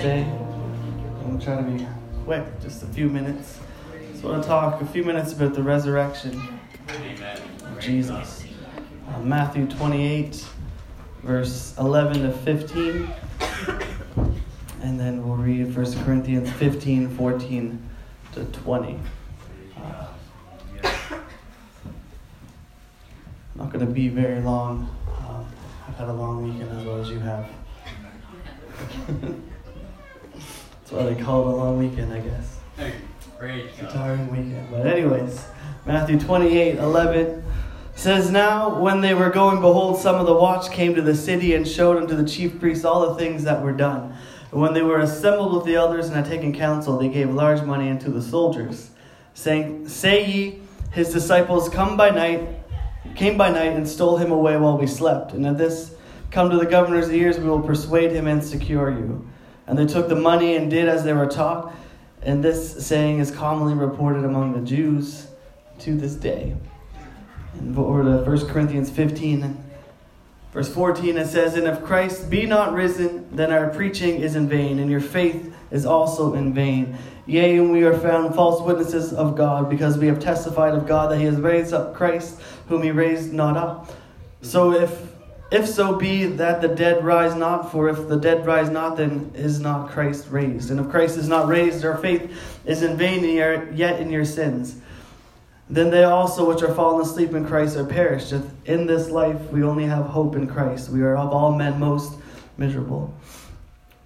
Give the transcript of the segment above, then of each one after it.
today. I'm going to try to be quick, just a few minutes. So I want to talk a few minutes about the resurrection of Jesus. Uh, Matthew 28, verse 11 to 15. And then we'll read 1 Corinthians 15, 14 to 20. Uh, not going to be very long. Um, I've had a long weekend as well as you have. That's why they call it a long weekend, I guess. Praise It's a tiring weekend. But, anyways, Matthew 28 11 says, Now when they were going, behold, some of the watch came to the city and showed unto the chief priests all the things that were done. And when they were assembled with the elders and had taken counsel, they gave large money unto the soldiers, saying, Say ye, his disciples come by night, came by night and stole him away while we slept. And at this come to the governor's ears, we will persuade him and secure you. And they took the money and did as they were taught. And this saying is commonly reported among the Jews to this day. And over to 1 Corinthians 15, verse 14, it says, And if Christ be not risen, then our preaching is in vain, and your faith is also in vain. Yea, and we are found false witnesses of God, because we have testified of God that he has raised up Christ, whom he raised not up. So if if so be that the dead rise not, for if the dead rise not, then is not Christ raised. And if Christ is not raised, our faith is in vain, and are yet in your sins. Then they also which are fallen asleep in Christ are perished. If in this life we only have hope in Christ, we are of all men most miserable.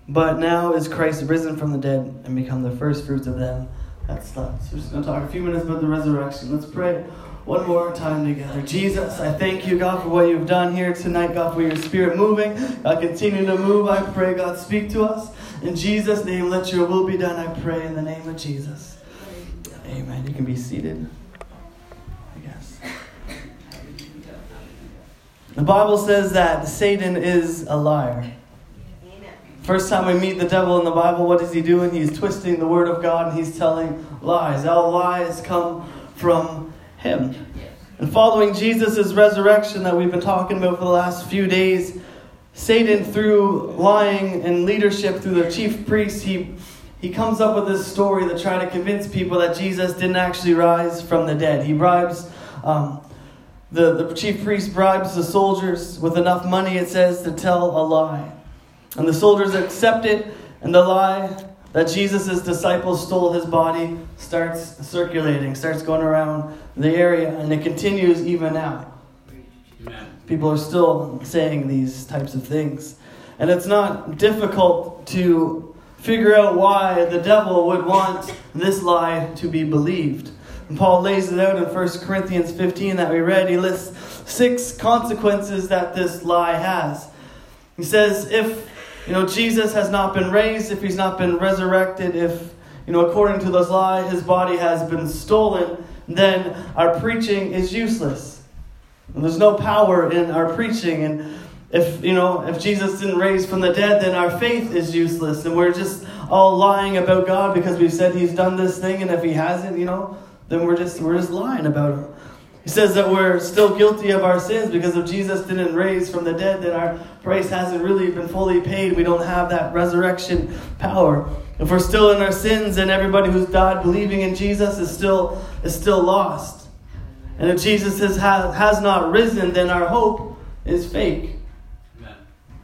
But now is Christ risen from the dead and become the first fruits of them that slept. So we're just going to talk a few minutes about the resurrection. Let's pray one more time together. Jesus, I thank you, God, for what you've done here tonight, God, for your spirit moving. God, continue to move. I pray, God, speak to us. In Jesus' name, let your will be done, I pray, in the name of Jesus. Amen. You can be seated. I guess. The Bible says that Satan is a liar. First time we meet the devil in the Bible, what is he doing? He's twisting the word of God and he's telling lies. All lies come from him. And following Jesus' resurrection that we've been talking about for the last few days, Satan, through lying and leadership through the chief priests, he, he comes up with this story to try to convince people that Jesus didn't actually rise from the dead. He bribes, um, the, the chief priest bribes the soldiers with enough money, it says, to tell a lie. And the soldiers accept it, and the lie that Jesus' disciples stole his body starts circulating, starts going around the area, and it continues even now. Amen. People are still saying these types of things. And it's not difficult to figure out why the devil would want this lie to be believed. And Paul lays it out in 1 Corinthians 15 that we read. He lists six consequences that this lie has. He says, if you know Jesus has not been raised, if he's not been resurrected, if you know according to this lie his body has been stolen, then our preaching is useless. And there's no power in our preaching. And if you know if Jesus didn't raise from the dead, then our faith is useless, and we're just all lying about God because we've said He's done this thing, and if He hasn't, you know, then we're just we're just lying about Him. He says that we're still guilty of our sins because if Jesus didn't raise from the dead, then our price hasn't really been fully paid. We don't have that resurrection power. If we're still in our sins, then everybody who's died believing in Jesus is still is still lost. And if Jesus has, has not risen, then our hope is fake. Amen.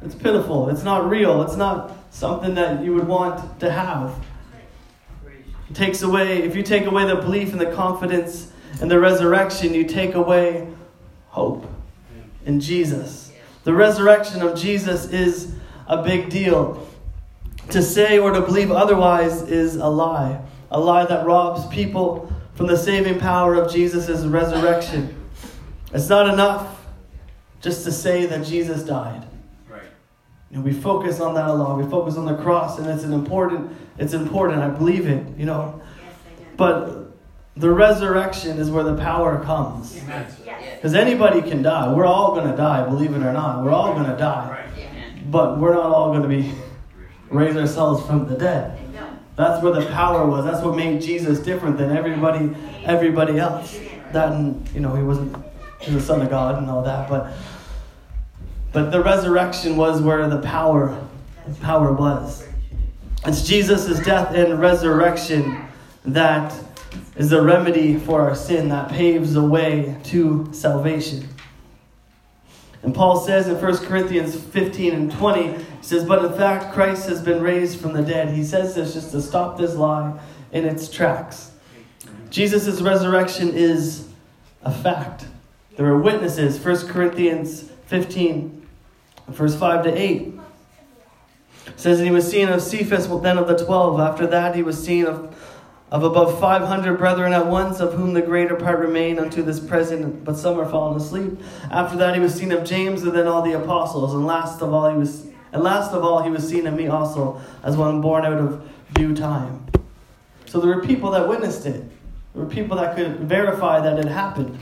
It's pitiful. It's not real. It's not something that you would want to have. It takes away, if you take away the belief and the confidence in the resurrection, you take away hope in Jesus. The resurrection of Jesus is a big deal. To say or to believe otherwise is a lie, a lie that robs people from the saving power of Jesus' resurrection. It's not enough just to say that Jesus died. Right. You know, we focus on that a lot. We focus on the cross, and it's an important. It's important. I believe it. You know, but the resurrection is where the power comes. Amen. Because anybody can die. We're all going to die, believe it or not. We're all going to die. Right. But we're not all going to be raise ourselves from the dead. That's where the power was. That's what made Jesus different than everybody everybody else. That and you know, he wasn't he was the son of God and all that, but but the resurrection was where the power the power was. It's Jesus' death and resurrection that is the remedy for our sin, that paves the way to salvation. And Paul says in 1 Corinthians 15 and 20, he says, But in fact, Christ has been raised from the dead. He says this just to stop this lie in its tracks. Jesus' resurrection is a fact. There are witnesses. 1 Corinthians 15, verse 5 to 8 says, And he was seen of Cephas, then of the twelve. After that, he was seen of, of above 500 brethren at once, of whom the greater part remain unto this present, but some are fallen asleep. After that, he was seen of James, and then all the apostles. And last of all, he was, and last of all, he was seen of me also, as one born out of due time. So there were people that witnessed it. There were people that could verify that it happened.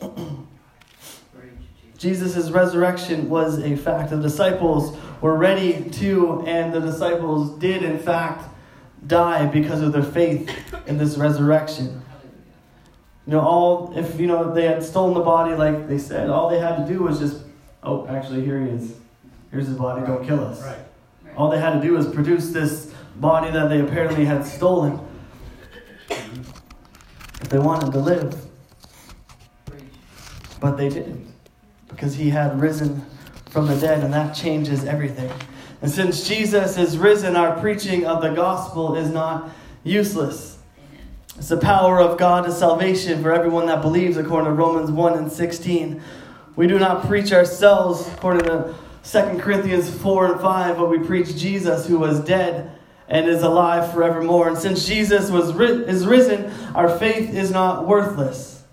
Jesus' resurrection was a fact. The disciples were ready to, and the disciples did, in fact, die because of their faith in this resurrection. You know, all, if, you know, they had stolen the body, like they said, all they had to do was just, oh, actually, here he is. Here's his body, don't kill us. Right. All they had to do was produce this body that they apparently had stolen if they wanted to live. But they didn't because he had risen from the dead, and that changes everything. And since Jesus is risen, our preaching of the gospel is not useless. It's the power of God to salvation for everyone that believes, according to Romans 1 and 16. We do not preach ourselves, according to 2 Corinthians 4 and 5, but we preach Jesus who was dead and is alive forevermore. And since Jesus was ri- is risen, our faith is not worthless.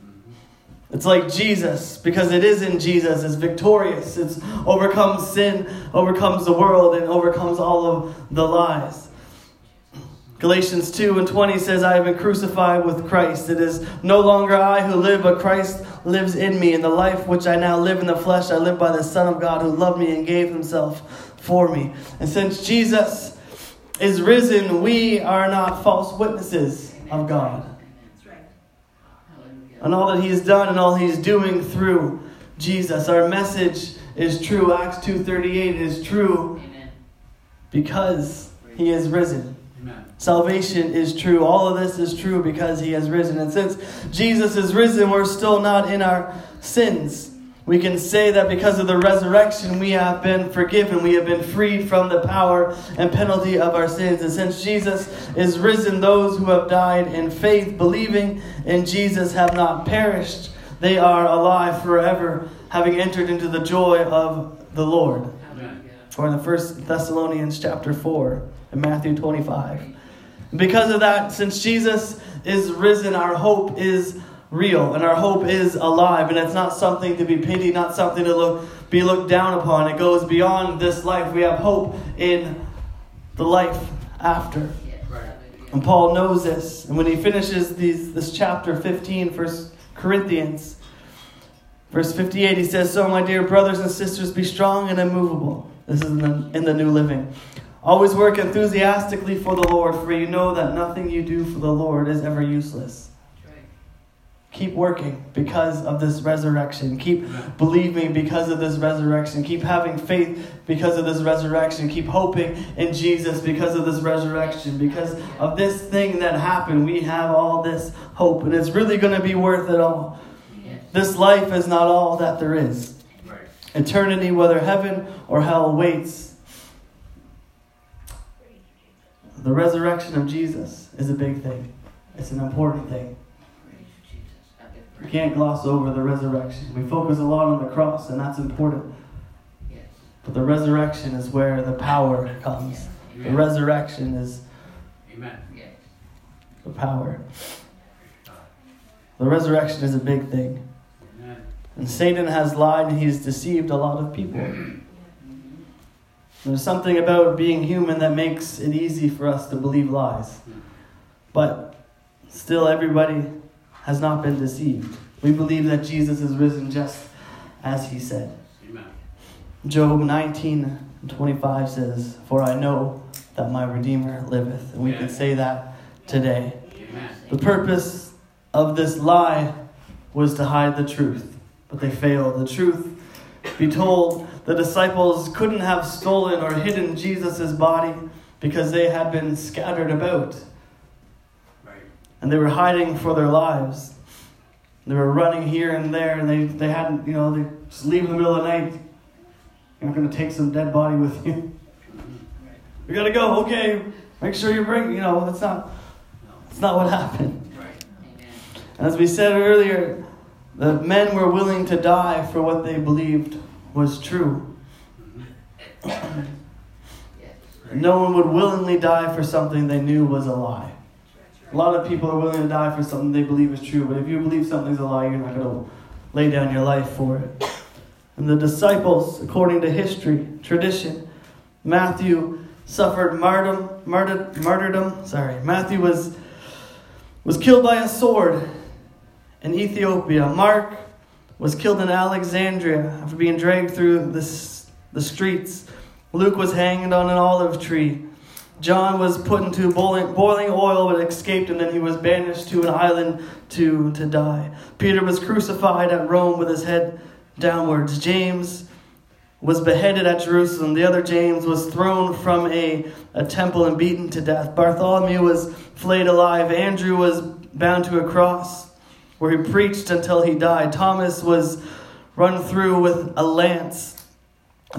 It's like Jesus, because it is in Jesus, it's victorious. It's overcomes sin, overcomes the world, and overcomes all of the lies. Galatians 2 and 20 says, I have been crucified with Christ. It is no longer I who live, but Christ lives in me. In the life which I now live in the flesh, I live by the Son of God who loved me and gave himself for me. And since Jesus is risen, we are not false witnesses of God and all that he's done and all he's doing through Jesus. Our message is true. Acts 2.38 is true because he is risen. Amen. Salvation is true. All of this is true because he has risen. And since Jesus is risen, we're still not in our sins. We can say that because of the resurrection, we have been forgiven. We have been freed from the power and penalty of our sins. And since Jesus is risen, those who have died in faith, believing in Jesus, have not perished. They are alive forever, having entered into the joy of the Lord. Amen. Or in the first Thessalonians chapter 4 and Matthew 25. Because of that, since Jesus is risen, our hope is real and our hope is alive and it's not something to be pitied not something to look be looked down upon. It goes beyond this life. We have hope in the life after. And paul knows this and when he finishes these, this chapter 15 first corinthians verse 58 he says so my dear brothers and sisters be strong and immovable. This is in the, in the new living. Always work enthusiastically for the lord for you know that nothing you do for the lord is ever useless Keep working because of this resurrection. Keep believing because of this resurrection. Keep having faith because of this resurrection. Keep hoping in Jesus because of this resurrection. Because of this thing that happened, we have all this hope, and it's really going to be worth it all. This life is not all that there is. Eternity, whether heaven or hell, waits. The resurrection of Jesus is a big thing, it's an important thing. We can't gloss over the resurrection. We focus a lot on the cross, and that's important. But the resurrection is where the power comes. The resurrection is Amen. the power. The resurrection is a big thing. And Satan has lied and he's deceived a lot of people. There's something about being human that makes it easy for us to believe lies. Hmm. But still, everybody has not been deceived. We believe that Jesus is risen just as he said. Amen. Job 19 25 says, For I know that my Redeemer liveth. And we can say that today. Amen. The purpose of this lie was to hide the truth, but they failed. The truth be told, the disciples couldn't have stolen or hidden Jesus' body. because they had been scattered about. And they were hiding for their lives. They were running here and there, and they, they hadn't, you know, they just leave in the middle of the night. You're not going to take some dead body with you. You got to go. Okay, make sure you bring. You know, that's not No. that's not what happened. And as we said earlier, the men were willing to die for what they believed was true. No one would willingly die for something they knew was a lie. A lot of people are willing to die for something they believe is true, but if you believe something's a lie, you're not going to lay down your life for it. And the disciples, according to history, tradition, Matthew suffered martyrdom, martyr, martyrdom. Sorry, Matthew was was killed by a sword in Ethiopia. Mark was killed in Alexandria after being dragged through the, the streets. Luke was hanged on an olive tree. John was put into boiling, boiling oil but escaped, and then he was banished to an island to, to die. Peter was crucified at Rome with his head downwards. James was beheaded at Jerusalem. The other James was thrown from a, a temple and beaten to death. Bartholomew was flayed alive. Andrew was bound to a cross where he preached until he died. Thomas was run through with a lance.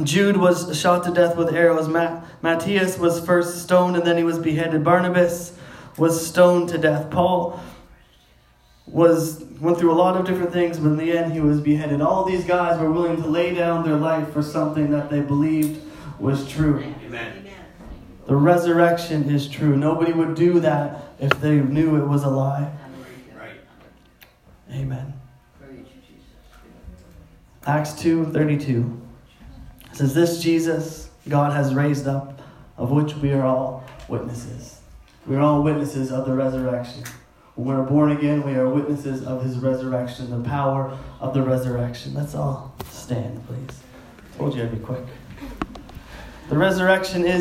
Jude was shot to death with arrows. Ma- Matthias was first stoned and then he was beheaded. Barnabas was stoned to death. Paul was went through a lot of different things, but in the end he was beheaded. All these guys were willing to lay down their life for something that they believed was true. Amen. The resurrection is true. Nobody would do that if they knew it was a lie. Right. Amen. Acts 2 32 says, This Jesus God has raised up, of which we are all witnesses. We are all witnesses of the resurrection. When we're born again, we are witnesses of his resurrection, the power of the resurrection. Let's all stand, please. Told you I'd be quick. The resurrection is.